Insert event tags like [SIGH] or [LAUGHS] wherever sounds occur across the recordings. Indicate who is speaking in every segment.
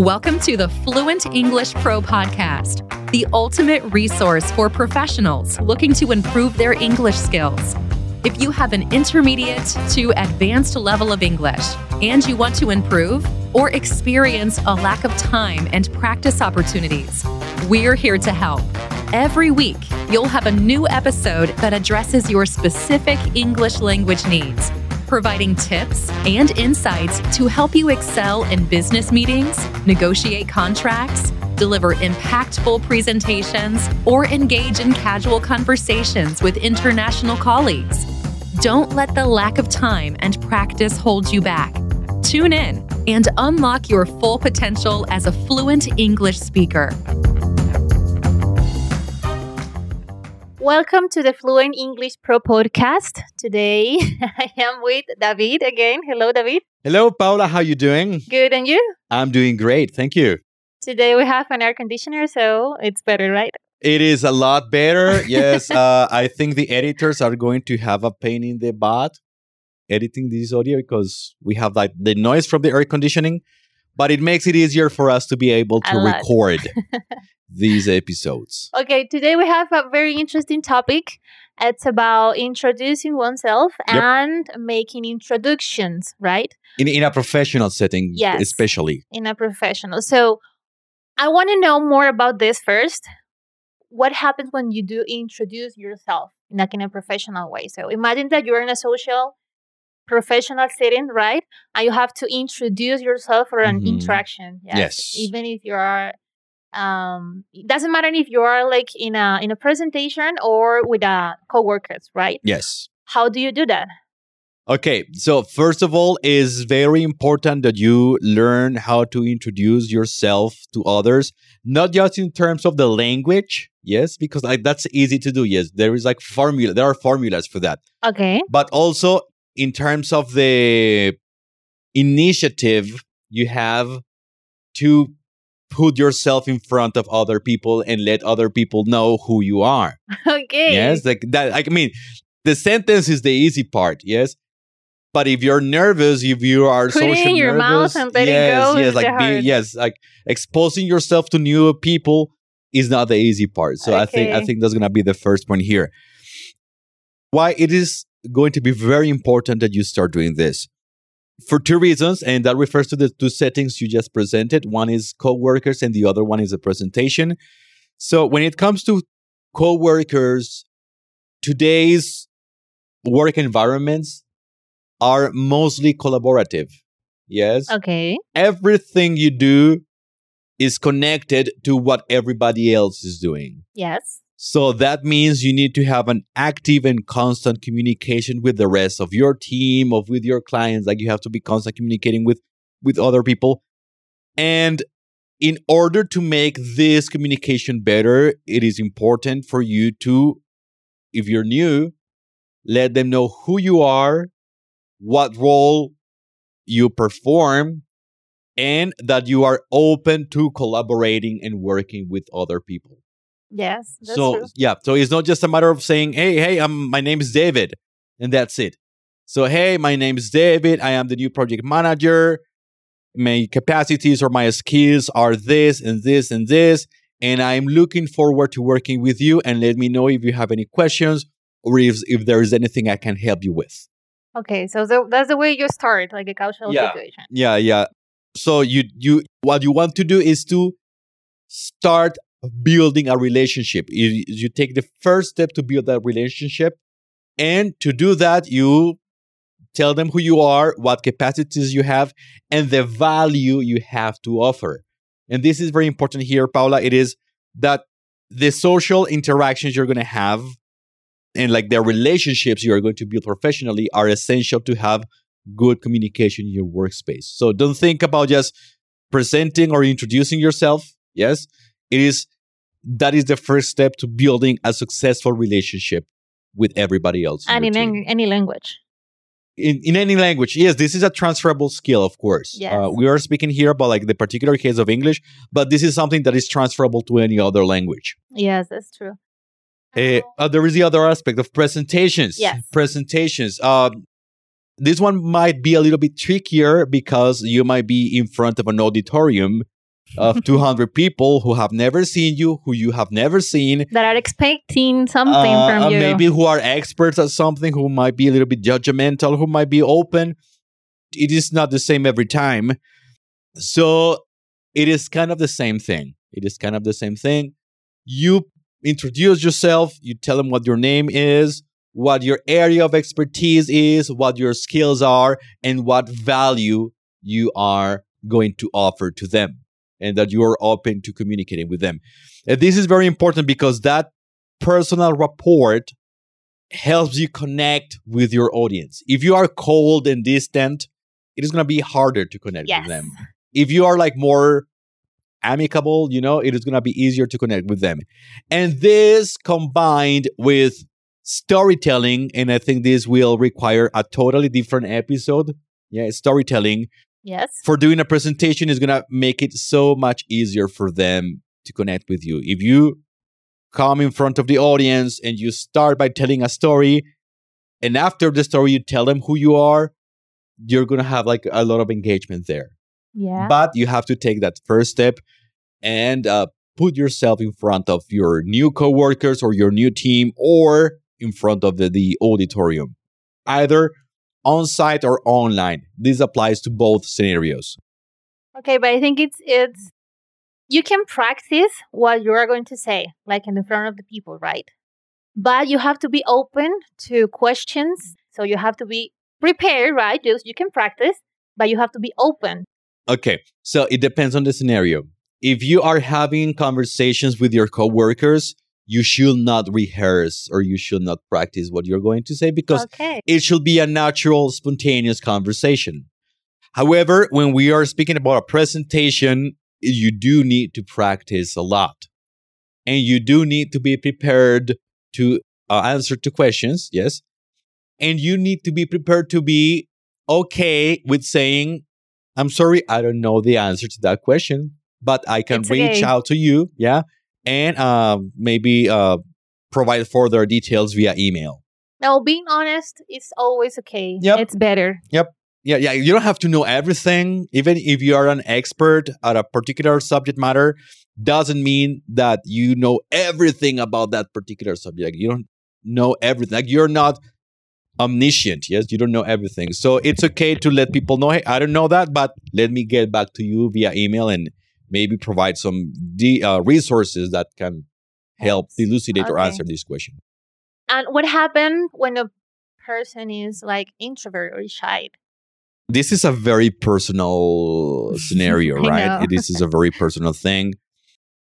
Speaker 1: Welcome to the Fluent English Pro Podcast, the ultimate resource for professionals looking to improve their English skills. If you have an intermediate to advanced level of English and you want to improve or experience a lack of time and practice opportunities, we're here to help. Every week, you'll have a new episode that addresses your specific English language needs providing tips and insights to help you excel in business meetings, negotiate contracts, deliver impactful presentations, or engage in casual conversations with international colleagues. Don't let the lack of time and practice hold you back. Tune in and unlock your full potential as a fluent English speaker.
Speaker 2: Welcome to the Fluent English Pro podcast. Today [LAUGHS] I am with David again. Hello, David.
Speaker 3: Hello, Paula. How you doing?
Speaker 2: Good, and you?
Speaker 3: I'm doing great. Thank you.
Speaker 2: Today we have an air conditioner, so it's better, right?
Speaker 3: It is a lot better. [LAUGHS] Yes, uh, I think the editors are going to have a pain in the butt editing this audio because we have like the noise from the air conditioning, but it makes it easier for us to be able to record [LAUGHS] these episodes.
Speaker 2: Okay, today we have a very interesting topic. It's about introducing oneself yep. and making introductions, right?
Speaker 3: In, in a professional setting,
Speaker 2: yes,
Speaker 3: especially.
Speaker 2: In a professional. So I want to know more about this first. What happens when you do introduce yourself in like in a professional way? So imagine that you're in a social professional setting, right? And you have to introduce yourself for an mm-hmm. interaction.
Speaker 3: Yes. yes.
Speaker 2: Even if you are um it doesn't matter if you are like in a in a presentation or with a co-workers right?
Speaker 3: Yes.
Speaker 2: How do you do that?
Speaker 3: Okay so first of all is very important that you learn how to introduce yourself to others not just in terms of the language yes because like that's easy to do yes there is like formula there are formulas for that.
Speaker 2: Okay.
Speaker 3: But also in terms of the initiative you have to put yourself in front of other people and let other people know who you are.
Speaker 2: Okay.
Speaker 3: Yes, like that. I mean, the sentence is the easy part. Yes. But if you're nervous, if you are
Speaker 2: Put
Speaker 3: social
Speaker 2: it in your
Speaker 3: nervous,
Speaker 2: mouth and let
Speaker 3: yes,
Speaker 2: it go.
Speaker 3: Yes, like be, yes, like exposing yourself to new people is not the easy part. So okay. I think I think that's gonna be the first one here. Why it is going to be very important that you start doing this for two reasons, and that refers to the two settings you just presented. One is co-workers, and the other one is a presentation. So when it comes to co-workers, today's work environments are mostly collaborative. Yes.
Speaker 2: Okay.
Speaker 3: Everything you do is connected to what everybody else is doing.
Speaker 2: Yes.
Speaker 3: So that means you need to have an active and constant communication with the rest of your team, of with your clients. Like you have to be constant communicating with with other people. And in order to make this communication better, it is important for you to, if you're new, let them know who you are, what role you perform, and that you are open to collaborating and working with other people.
Speaker 2: Yes.
Speaker 3: so
Speaker 2: true.
Speaker 3: yeah, so it's not just a matter of saying, "Hey, hey, I'm my name is David," and that's it. So hey, my name is David. I am the new project manager. My capacities or my skills are this and this and this, and I'm looking forward to working with you. And let me know if you have any questions or if if there is anything I can help you with.
Speaker 2: Okay, so the, that's the way you start, like a casual
Speaker 3: yeah.
Speaker 2: situation.
Speaker 3: Yeah, yeah. So you you what you want to do is to start building a relationship. You, you take the first step to build that relationship. And to do that, you tell them who you are, what capacities you have, and the value you have to offer. And this is very important here, Paula. It is that the social interactions you're going to have and like the relationships you are going to build professionally are essential to have good communication in your workspace. So don't think about just presenting or introducing yourself. Yes, it is that is the first step to building a successful relationship with everybody else.
Speaker 2: And in ang- any language.
Speaker 3: In, in any language, yes, this is a transferable skill, of course.
Speaker 2: Yes. Uh,
Speaker 3: we are speaking here about like the particular case of English, but this is something that is transferable to any other language.
Speaker 2: Yes, that's true.
Speaker 3: Uh, uh, there is the other aspect of presentations.
Speaker 2: Yes.
Speaker 3: Presentations. Uh, this one might be a little bit trickier because you might be in front of an auditorium of [LAUGHS] 200 people who have never seen you, who you have never seen,
Speaker 2: that are expecting something
Speaker 3: uh,
Speaker 2: from you.
Speaker 3: maybe who are experts at something, who might be a little bit judgmental, who might be open. It is not the same every time. So it is kind of the same thing. It is kind of the same thing. You introduce yourself, you tell them what your name is, what your area of expertise is, what your skills are, and what value you are going to offer to them, and that you are open to communicating with them. And this is very important because that personal rapport helps you connect with your audience. If you are cold and distant, it is going to be harder to connect
Speaker 2: Yes.
Speaker 3: with them. If you are like more amicable, you know, it is going to be easier to connect with them. And this combined with storytelling, and I think this will require a totally different episode. Yeah, storytelling
Speaker 2: yes.
Speaker 3: for doing a presentation is going to make it so much easier for them to connect with you. If you come in front of the audience and you start by telling a story, and after the story, you tell them who you are, you're going to have like a lot of engagement there.
Speaker 2: Yeah.
Speaker 3: But you have to take that first step and uh, put yourself in front of your new coworkers or your new team or in front of the, the auditorium, either on site or online. This applies to both scenarios.
Speaker 2: Okay, but I think it's it's you can practice what you are going to say, like in the front of the people, right? But you have to be open to questions. So you have to be prepared, right? Just you can practice, but you have to be open.
Speaker 3: Okay, so it depends on the scenario. If you are having conversations with your coworkers, you should not rehearse or you should not practice what you're going to say because
Speaker 2: okay.
Speaker 3: it should be a natural, spontaneous conversation. However, when we are speaking about a presentation, you do need to practice a lot. And you do need to be prepared to uh, answer to questions, yes. And you need to be prepared to be okay with saying, I'm sorry, I don't know the answer to that question, but I can
Speaker 2: It's
Speaker 3: reach
Speaker 2: okay.
Speaker 3: out to you, yeah, and um, maybe uh, provide further details via email.
Speaker 2: Now, being honest is always okay.
Speaker 3: Yep.
Speaker 2: It's better. Yep.
Speaker 3: Yeah, yeah. You don't have to know everything. Even if you are an expert at a particular subject matter, doesn't mean that you know everything about that particular subject. You don't know everything. Like you're not omniscient. Yes, you don't know everything. So it's okay to let people know, hey, I don't know that, but let me get back to you via email and maybe provide some de- uh, resources that can help elucidate or answer this question.
Speaker 2: And what happened when a person is like introvert or shy?
Speaker 3: this is a very personal [LAUGHS] scenario, right? this is a [LAUGHS] very personal thing.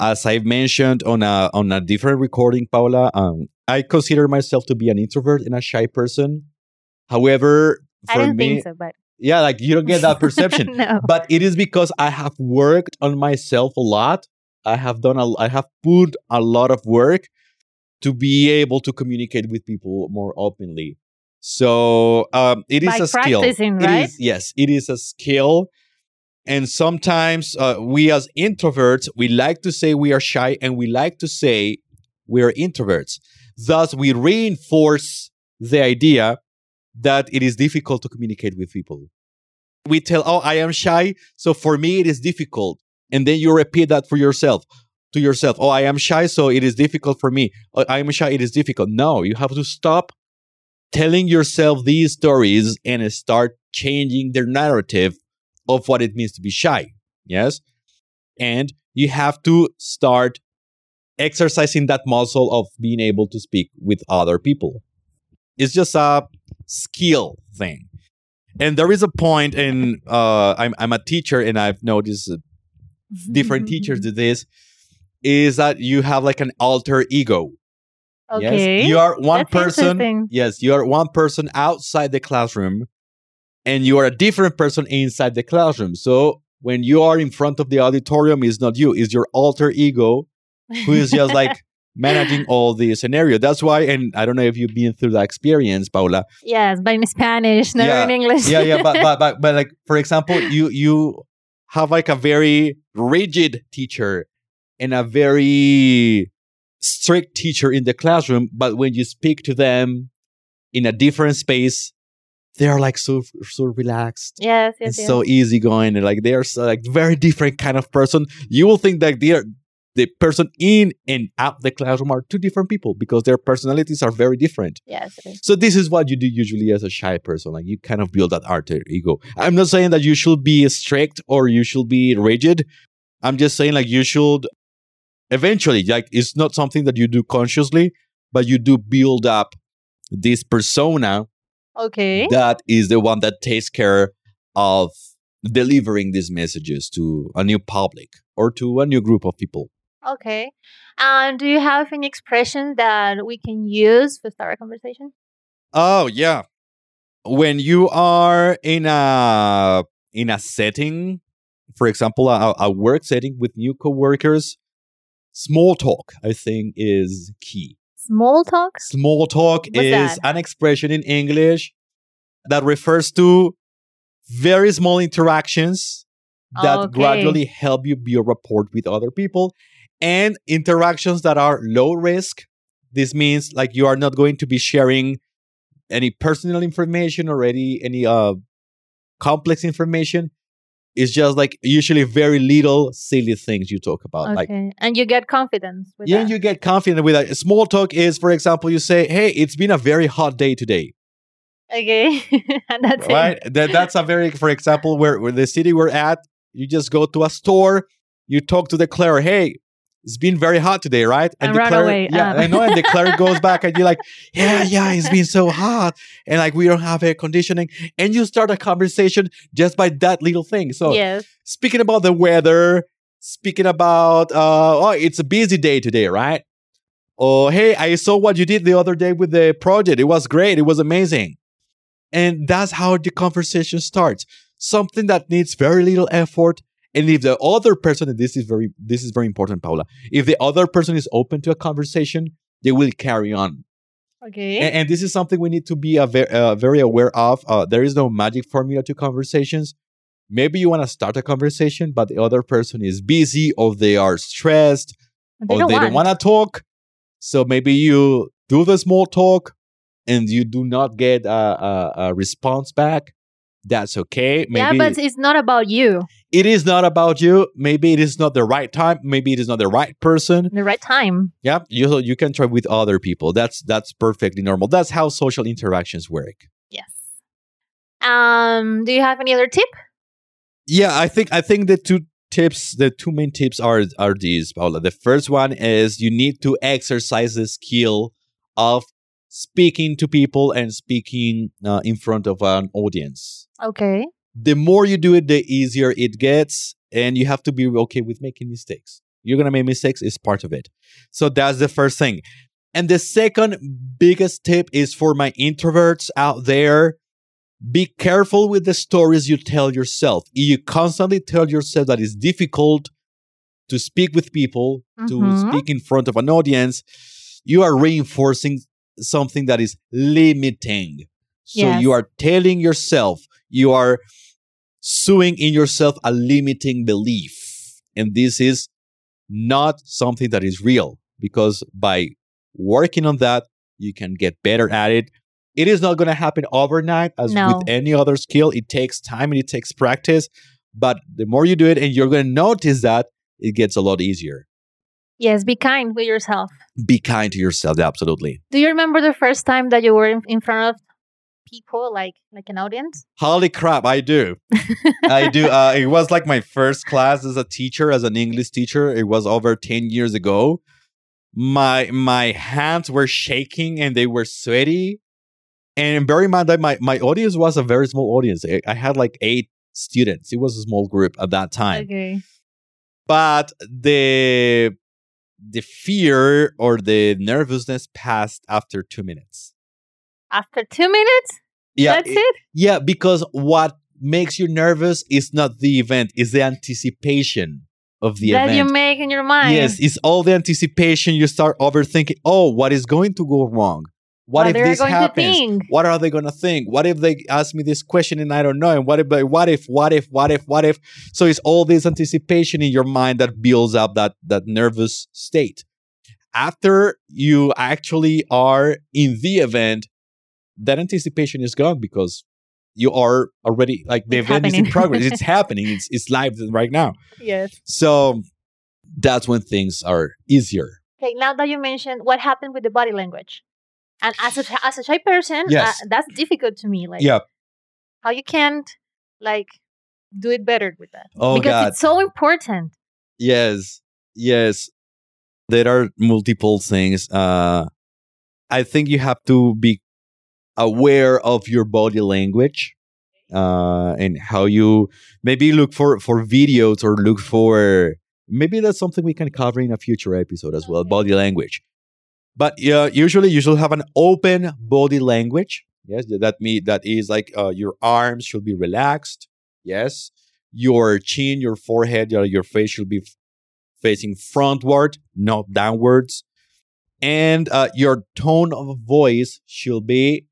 Speaker 3: As I've mentioned on a on a different recording, Paula, um, I consider myself to be an introvert and a shy person. However,
Speaker 2: I
Speaker 3: for
Speaker 2: don't
Speaker 3: me,
Speaker 2: think so, but
Speaker 3: yeah, like you don't get that perception. [LAUGHS]
Speaker 2: no.
Speaker 3: but it is because I have worked on myself a lot. I have done a, I have put a lot of work to be able to communicate with people more openly. So um, it is
Speaker 2: By
Speaker 3: a skill.
Speaker 2: right?
Speaker 3: is- yes, it is a skill. And sometimes uh, we as introverts, we like to say we are shy and we like to say we are introverts. Thus, we reinforce the idea that it is difficult to communicate with people. We tell, oh, I am shy. So for me, it is difficult. And then you repeat that for yourself to yourself. Oh, I am shy. So it is difficult for me. Oh, I am shy. It is difficult. No, you have to stop telling yourself these stories and start changing the narrative of what it means to be shy. Yes. And you have to start exercising that muscle of being able to speak with other people. It's just a skill thing. And there is a point in uh, I'm I'm a teacher and I've noticed different [LAUGHS] teachers do this is that you have like an alter ego.
Speaker 2: Okay.
Speaker 3: Yes, you are one
Speaker 2: That's
Speaker 3: person. Yes, you are one person outside the classroom, and you are a different person inside the classroom. So when you are in front of the auditorium, it's not you; it's your alter ego who is just [LAUGHS] like managing [GASPS] all the scenario. That's why, and I don't know if you've been through that experience, Paula.
Speaker 2: yes, but in Spanish, never
Speaker 3: Yeah,
Speaker 2: in English.
Speaker 3: yeah, yeah, but but [LAUGHS] but but like for example, you you have like a very rigid teacher and a very strict teacher in the classroom, but when you speak to them in a different space, they're like so so relaxed
Speaker 2: Yes,
Speaker 3: and
Speaker 2: yes, yes.
Speaker 3: so easygoing and like they are so, like very different kind of person. You will think that they are the person in and out the classroom are two different people because their personalities are very different.
Speaker 2: yes.
Speaker 3: So this is what you do usually as a shy person. Like you kind of build that alter ego. I'm not saying that you should be strict or you should be rigid. I'm just saying like you should eventually like it's not something that you do consciously, but you do build up this persona
Speaker 2: Okay.
Speaker 3: that is the one that takes care of delivering these messages to a new public or to a new group of people.
Speaker 2: Okay. And do you have any expression that we can use to start a conversation?
Speaker 3: Oh yeah. When you are in a in a setting, for example, a, a work setting with new coworkers, small talk I think is key.
Speaker 2: Small talk?
Speaker 3: Small talk
Speaker 2: What's
Speaker 3: is
Speaker 2: that?
Speaker 3: an expression in English that refers to very small interactions that
Speaker 2: Okay.
Speaker 3: gradually help you build rapport with other people and interactions that are low risk. This means like you are not going to be sharing any personal information or any any uh complex information. It's just like usually very little silly things you talk about.
Speaker 2: Okay.
Speaker 3: Like
Speaker 2: and you get confidence with
Speaker 3: yeah,
Speaker 2: that.
Speaker 3: you get confident with that. Small talk is, for example, you say, "Hey, it's been a very hot day today."
Speaker 2: Okay. [LAUGHS] and that's
Speaker 3: right?
Speaker 2: it.
Speaker 3: That, that's a very, for example, where, where the city we're at, you just go to a store, you talk to the clerk, "Hey, it's been very hot today, right?"
Speaker 2: And
Speaker 3: the
Speaker 2: run
Speaker 3: clerk,
Speaker 2: away,
Speaker 3: yeah,
Speaker 2: um.
Speaker 3: I know, and the clerk [LAUGHS] goes back, and you're like, "Yeah, yeah, it's been so hot, and like we don't have air conditioning," and you start a conversation just by that little thing. So
Speaker 2: yes.
Speaker 3: speaking about the weather, speaking about uh oh, it's a busy day today, right? Oh, hey, I saw what you did the other day with the project. It was great. It was amazing. And that's how the conversation starts. Something that needs very little effort. And if the other person, and this is very this is very important, Paula, if the other person is open to a conversation, they will carry on.
Speaker 2: Okay.
Speaker 3: And, and this is something we need to be a ver- uh, very aware of. Uh, there is no magic formula to conversations. Maybe you want to start a conversation, but the other person is busy or they are stressed
Speaker 2: they
Speaker 3: or
Speaker 2: don't
Speaker 3: they don't
Speaker 2: want.
Speaker 3: want to talk. So maybe you do the small talk and you do not get a, a, a response back. That's okay.
Speaker 2: yeah, but it's not about you.
Speaker 3: it is not about you. Maybe it is not the right time. Maybe it is not the right person.
Speaker 2: The right time.
Speaker 3: Yeah, you you can try with other people. That's that's perfectly normal. That's how social interactions work.
Speaker 2: Yes. Um, do you have any other tip?
Speaker 3: Yeah, I think I think the two tips, the two main tips are are these, Paula. The first one is you need to exercise the skill of speaking to people and speaking uh, in front of an audience.
Speaker 2: Okay.
Speaker 3: The more you do it, the easier it gets, and you have to be okay with making mistakes. You're gonna make mistakes; is part of it. So that's the first thing. And the second biggest tip is for my introverts out there be careful with the stories you tell yourself. If you constantly tell yourself that it's difficult to speak with people, to
Speaker 2: Mhm.
Speaker 3: speak in front of an audience, you are reinforcing something that is limiting. So
Speaker 2: Yes.
Speaker 3: you are telling yourself, you are suing in yourself a limiting belief. And this is not something that is real because by working on that, you can get better at it. It is not going to happen overnight as
Speaker 2: No.
Speaker 3: with any other skill. It takes time and it takes practice. But the more you do it, and you're going to notice that it gets a lot easier.
Speaker 2: Yes, be kind with yourself.
Speaker 3: Be kind to yourself. Absolutely.
Speaker 2: Do you remember the first time that you were in, in front of people, like like an audience?
Speaker 3: Holy crap, I do. I do. [LAUGHS] Uh, it was like my first class as a teacher, as an English teacher. It was over 10 years ago. My my hands were shaking and they were sweaty. And bear in mind that my, my audience was a very small audience. I, I had like eight students. It was a small group at that time.
Speaker 2: Okay.
Speaker 3: But the the fear or the nervousness passed after two minutes.
Speaker 2: After two minutes,
Speaker 3: Yeah,
Speaker 2: that's
Speaker 3: it-
Speaker 2: it.
Speaker 3: Yeah, because what makes you nervous is not the event, is the anticipation of the event.
Speaker 2: that you make in your mind.
Speaker 3: yes, it's all the anticipation. You start overthinking. Oh, what is going to go wrong? What, if this happens? What are they going to think? What if they ask me this question and I don't know? And what if, what if, what if, what if, what if? So it's all this anticipation in your mind that builds up that that nervous state. After you actually are in the event, that anticipation is gone because you are already like the
Speaker 2: It's
Speaker 3: event is in [LAUGHS] progress. it's happening. It's it's live right now.
Speaker 2: Yes.
Speaker 3: So that's when things are easier.
Speaker 2: Okay, now that you mentioned what happened with the body language, and as a as a shy person,
Speaker 3: Yes.
Speaker 2: uh, that's difficult to me. Like,
Speaker 3: Yeah.
Speaker 2: how you can't like do it better with that
Speaker 3: Oh
Speaker 2: because
Speaker 3: God.
Speaker 2: it's so important.
Speaker 3: Yes. Yes. There are multiple things. Uh I think you have to be aware of your body language uh and how you maybe look for for videos or look for maybe that's something we can cover in a future episode as well
Speaker 2: Okay.
Speaker 3: body language but yeah usually you should have an open body language. Yes that me that is like uh, your arms should be relaxed. Yes. Your chin your forehead your, your face should be f- facing frontward not downwards. And uh, your tone of voice should be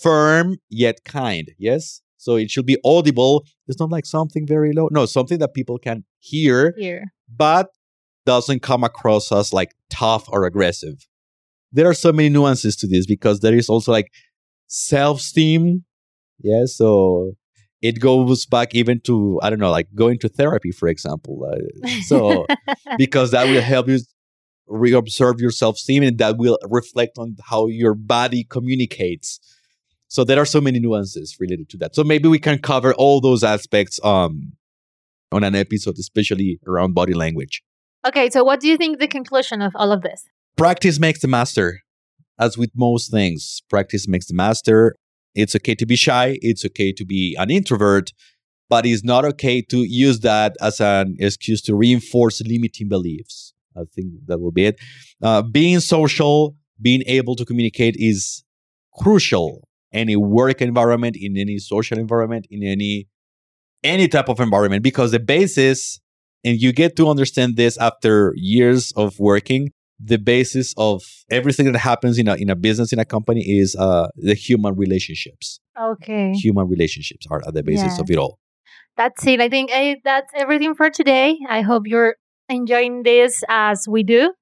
Speaker 3: firm yet kind. Yes? So it should be audible. It's not like something very low no something that people can hear
Speaker 2: Here,
Speaker 3: but doesn't come across as like tough or aggressive. There are so many nuances to this because there is also like self esteem. Yeah, so it goes back even to, I don't know, like going to therapy, for example. Uh, so, [LAUGHS] because that will help you reobserve your self esteem and that will reflect on how your body communicates. So there are so many nuances related to that. So maybe we can cover all those aspects um, on an episode, especially around body language.
Speaker 2: okay, so what do you think the conclusion of all of this?
Speaker 3: Practice makes the master. As with most things, practice makes the master. It's okay to be shy. It's okay to be an introvert, but it's not okay to use that as an excuse to reinforce limiting beliefs. I think that will be it. Uh, being social, being able to communicate is crucial. In any work environment, in any social environment, in any any type of environment, because the basis, and you get to understand this after years of working, the basis of everything that happens in a in a business in a company is uh the human relationships.
Speaker 2: Okay,
Speaker 3: Human relationships are at the basis
Speaker 2: Yeah.
Speaker 3: of it all.
Speaker 2: that's it. I think eh, that's everything for today. I hope you're enjoying this as we do.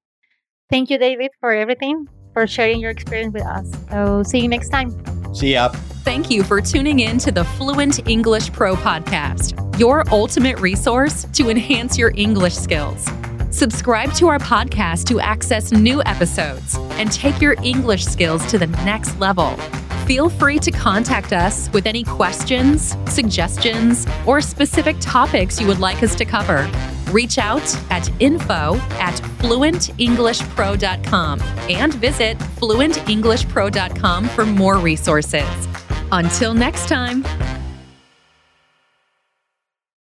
Speaker 2: Thank you, David, for everything, for sharing your experience with us. So, see you next time.
Speaker 3: See ya.
Speaker 1: Thank you for tuning in to the Fluent English Pro podcast, your ultimate resource to enhance your English skills. Subscribe to our podcast to access new episodes and take your English skills to the next level. Feel free to contact us with any questions, suggestions, or specific topics you would like us to cover. Reach out at info at fluentenglishpro.com and visit fluentenglishpro.com for more resources. Until next time.